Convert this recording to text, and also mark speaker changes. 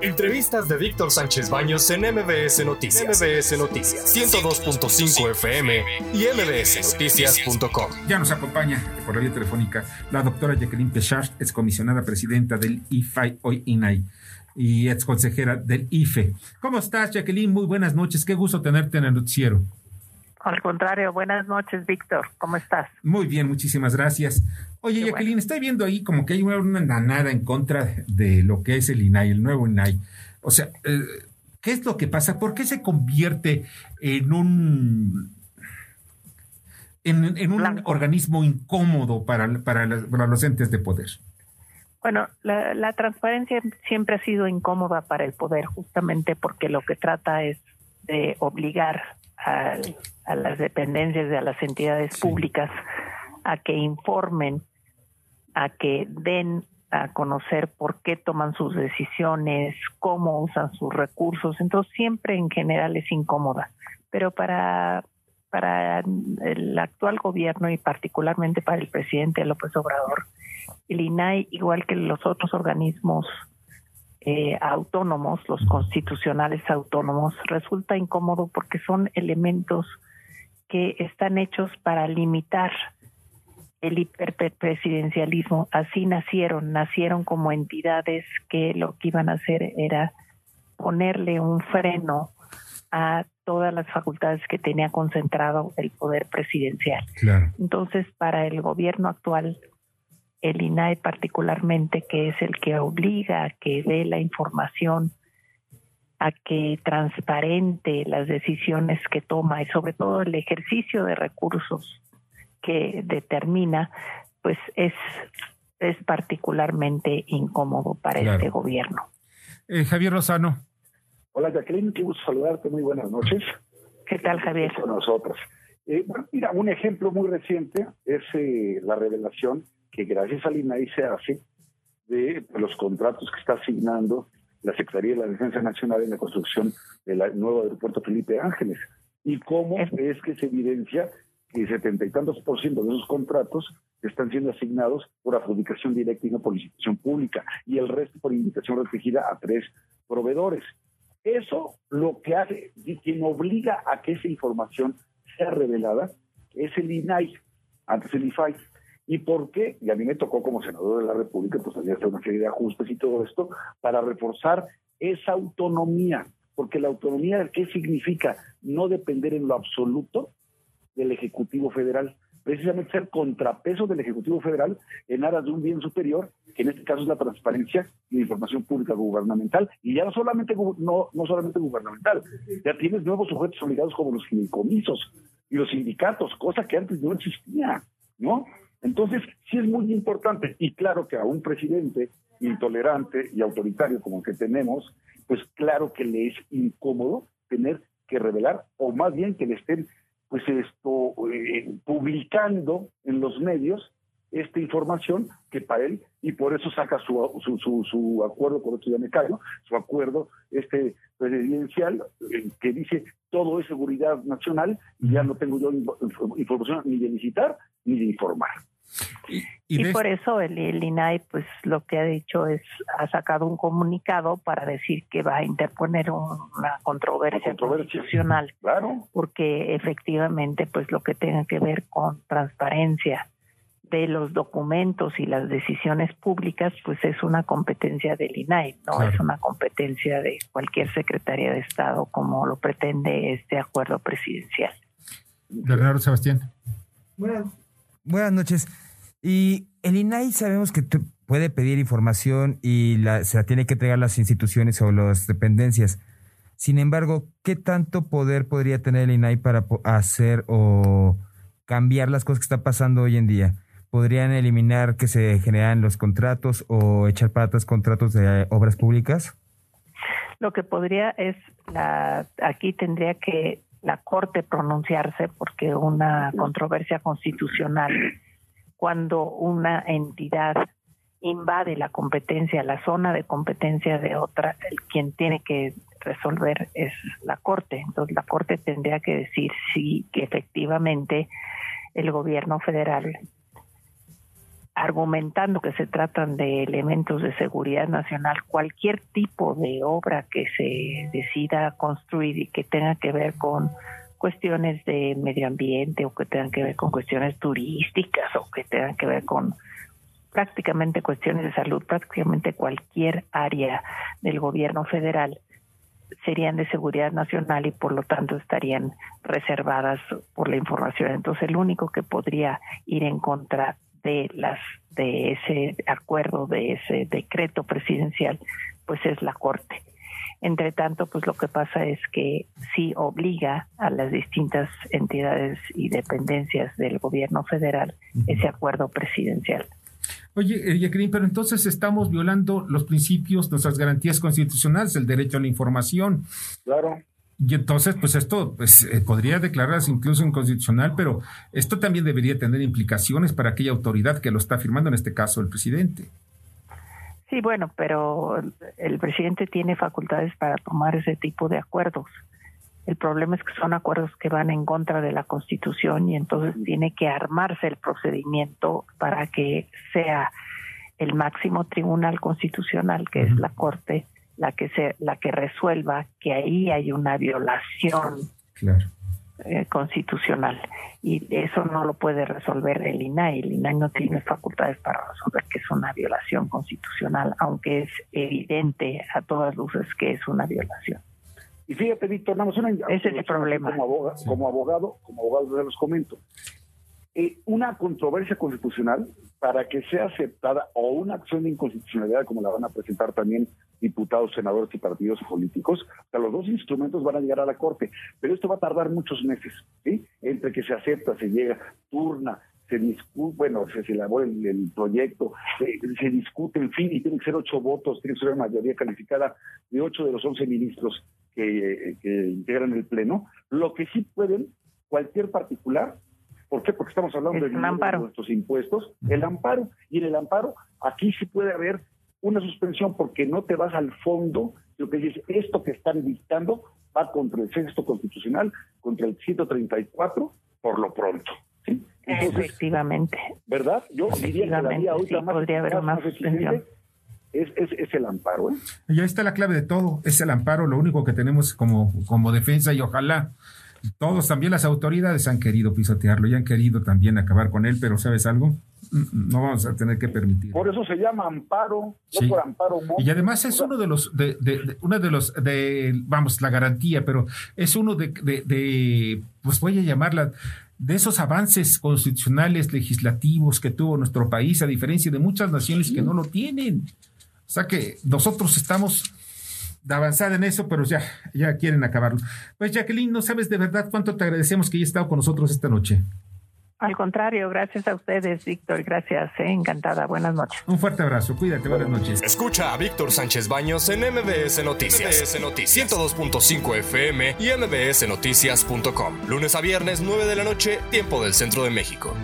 Speaker 1: Entrevistas de Víctor Sánchez Baños en MBS Noticias. MBS Noticias 102.5 FM y mbsnoticias.com.
Speaker 2: Ya nos acompaña por la vía telefónica la doctora Jacqueline Pechard, ex comisionada presidenta del IFAI, hoy INAI, y ex consejera del IFE. ¿Cómo estás, Jacqueline? Muy buenas noches. Qué gusto tenerte en el noticiero.
Speaker 3: Al contrario, buenas noches, Víctor. ¿Cómo estás?
Speaker 2: Muy bien, muchísimas gracias. Oye, Jacqueline, estoy viendo ahí como que hay una nada en contra de lo que es el INAI, el nuevo INAI. O sea, eh, ¿qué es lo que pasa? ¿Por qué se convierte en un en, un organismo incómodo para, para, los entes de poder?
Speaker 3: Bueno, la, la, transparencia siempre ha sido incómoda para el poder, justamente porque lo que trata es de obligar a, a las dependencias de las entidades públicas a que informen, a que den a conocer por qué toman sus decisiones, cómo usan sus recursos. Entonces siempre en general es incómoda. Pero para, para el actual gobierno y particularmente para el presidente López Obrador, el INAI, igual que los otros organismos eh, autónomos, los constitucionales autónomos, resulta incómodo porque son elementos que están hechos para limitar el hiperpresidencialismo. Así nacieron, nacieron como entidades que lo que iban a hacer era ponerle un freno a todas las facultades que tenía concentrado el poder presidencial. Entonces, para el gobierno actual, el INAE particularmente, que es el que obliga a que dé la información, a que transparente las decisiones que toma y sobre todo el ejercicio de recursos que determina, pues es, es particularmente incómodo para este gobierno.
Speaker 2: Eh, Javier Rosano.
Speaker 4: Hola Jacqueline, qué gusto saludarte, muy buenas noches.
Speaker 3: ¿Qué tal Javier?
Speaker 4: Con nosotros. Eh, bueno, mira, un ejemplo muy reciente es eh, la revelación que gracias al INAI se hace de los contratos que está asignando la Secretaría de la Defensa Nacional en la construcción del nuevo aeropuerto Felipe Ángeles. Y cómo es que se evidencia que setenta y tantos por ciento de esos contratos están siendo asignados por adjudicación directa y no por licitación pública, y el resto por invitación restringida a tres proveedores. Eso lo que hace, y quien obliga a que esa información sea revelada, es el INAI, antes el IFAI. ¿Y por qué? Y a mí me tocó como senador de la República, pues había hacer una serie de ajustes y todo esto, para reforzar esa autonomía. Porque la autonomía, ¿qué significa? No depender en lo absoluto del Ejecutivo Federal, precisamente ser contrapeso del Ejecutivo Federal en aras de un bien superior, que en este caso es la transparencia y la información pública gubernamental, y ya no solamente, no, no solamente gubernamental, ya tienes nuevos sujetos obligados como los fideicomisos y los sindicatos, cosa que antes no existía. Entonces, sí es muy importante, y claro que a un presidente intolerante y autoritario como el que tenemos, pues claro que le es incómodo tener que revelar, o más bien que le estén pues esto eh, publicando en los medios esta información que para él y por eso saca su su, su, acuerdo por esto ya me cae, su acuerdo este presidencial eh, que dice todo es seguridad nacional y ya no tengo yo información ni de visitar ni de informar
Speaker 3: y, por eso el, INAI, pues lo que ha dicho es, ha sacado un comunicado para decir que va a interponer una controversia, constitucional.
Speaker 4: Claro.
Speaker 3: Porque efectivamente, pues lo que tenga que ver con transparencia de los documentos y las decisiones públicas, pues es una competencia del INAI, no es una competencia de cualquier secretaría de Estado como lo pretende este acuerdo presidencial.
Speaker 2: Bernardo Sebastián.
Speaker 5: Bueno, Buenas noches. Y el INAI sabemos que puede pedir información y se la tiene que entregar las instituciones o las dependencias. Sin embargo, ¿qué tanto poder podría tener el INAI para hacer o cambiar las cosas que están pasando hoy en día? ¿Podrían eliminar que se generan los contratos o echar para atrás contratos de obras públicas?
Speaker 3: Lo que podría es, la, aquí tendría que la Corte pronunciarse porque una controversia constitucional cuando una entidad invade la competencia, la zona de competencia de otra, el, quien tiene que resolver es la Corte. Entonces la Corte tendría que decir si que efectivamente el gobierno federal argumentando que se tratan de elementos de seguridad nacional, cualquier tipo de obra que se decida construir y que tenga que ver con cuestiones de medio ambiente o que tengan que ver con cuestiones turísticas o que tengan que ver con prácticamente cuestiones de salud, prácticamente cualquier área del gobierno federal serían de seguridad nacional y por lo tanto estarían reservadas por la información. Entonces el único que podría ir en contra de las de ese acuerdo, de ese decreto presidencial, pues es la Corte. Entre tanto, pues lo que pasa es que sí obliga a las distintas entidades y dependencias del gobierno federal ese acuerdo presidencial.
Speaker 2: Oye, eh, Jacqueline, pero entonces estamos violando los principios, nuestras garantías constitucionales, el derecho a la información.
Speaker 4: Claro.
Speaker 2: Y entonces, pues esto pues, eh, podría declararse incluso inconstitucional, pero esto también debería tener implicaciones para aquella autoridad que lo está firmando, en este caso el presidente.
Speaker 3: Sí, bueno, pero el presidente tiene facultades para tomar ese tipo de acuerdos. El problema es que son acuerdos que van en contra de la Constitución y entonces tiene que armarse el procedimiento para que sea el máximo tribunal constitucional, que es la Corte, la que se, la que resuelva que ahí hay una violación eh, constitucional y eso no lo puede resolver el INAI. El INAI no tiene facultades para resolver que es una violación constitucional, aunque es evidente a todas luces que es una violación.
Speaker 4: Y fíjate, Víctor, nada más una
Speaker 3: Ese es el problema.
Speaker 4: Como abogado, como abogado, como abogado, los comento. Eh, una controversia constitucional, para que sea aceptada, o una acción de inconstitucionalidad, como la van a presentar también diputados, senadores y partidos políticos, o sea, los dos instrumentos van a llegar a la Corte, pero esto va a tardar muchos meses, ¿sí? Entre que se acepta, se llega, turna, se discute, bueno, se, se elabora el, proyecto, se, discute, en fin, y tiene que ser ocho votos, tiene que ser una mayoría calificada de ocho de los once ministros que, integran el Pleno. Lo que sí pueden, cualquier particular, ¿por qué? Porque estamos hablando de, nuestros impuestos, el amparo, y en el amparo aquí sí puede haber una suspensión porque no te vas al fondo, lo que dices, esto que están dictando va contra el sexto constitucional, contra el 134, por lo pronto.
Speaker 3: Efectivamente.
Speaker 4: ¿Verdad? Yo diría que la vía sí, más,
Speaker 3: podría haber más, suspensión.
Speaker 4: Es, es, es, el amparo. ¿eh?
Speaker 2: Y ahí está la clave de todo, es el amparo, lo único que tenemos como, como defensa y ojalá todos, también las autoridades han querido pisotearlo y han querido también acabar con él, pero ¿sabes algo? No vamos a tener que permitir.
Speaker 4: Por eso se llama amparo, no por amparo.
Speaker 2: Y además es uno de los, de, de, uno de los, de, vamos, la garantía, pero es uno de, de, pues voy a llamarla, de esos avances constitucionales legislativos que tuvo nuestro país, a diferencia de muchas naciones que no lo tienen. O sea que nosotros estamos de avanzar en eso, pero ya, ya quieren acabarlo. Pues Jacqueline, no sabes de verdad cuánto te agradecemos que hayas estado con nosotros esta noche.
Speaker 3: Al contrario, gracias a ustedes, Víctor. Gracias, eh, encantada. Buenas noches.
Speaker 2: Un fuerte abrazo. Cuídate. Buenas noches.
Speaker 1: Escucha a Víctor Sánchez Baños en MBS Noticias. MBS Noticias 102.5 FM y MBSNoticias.com. Lunes a viernes, 9 de la noche, tiempo del centro de México.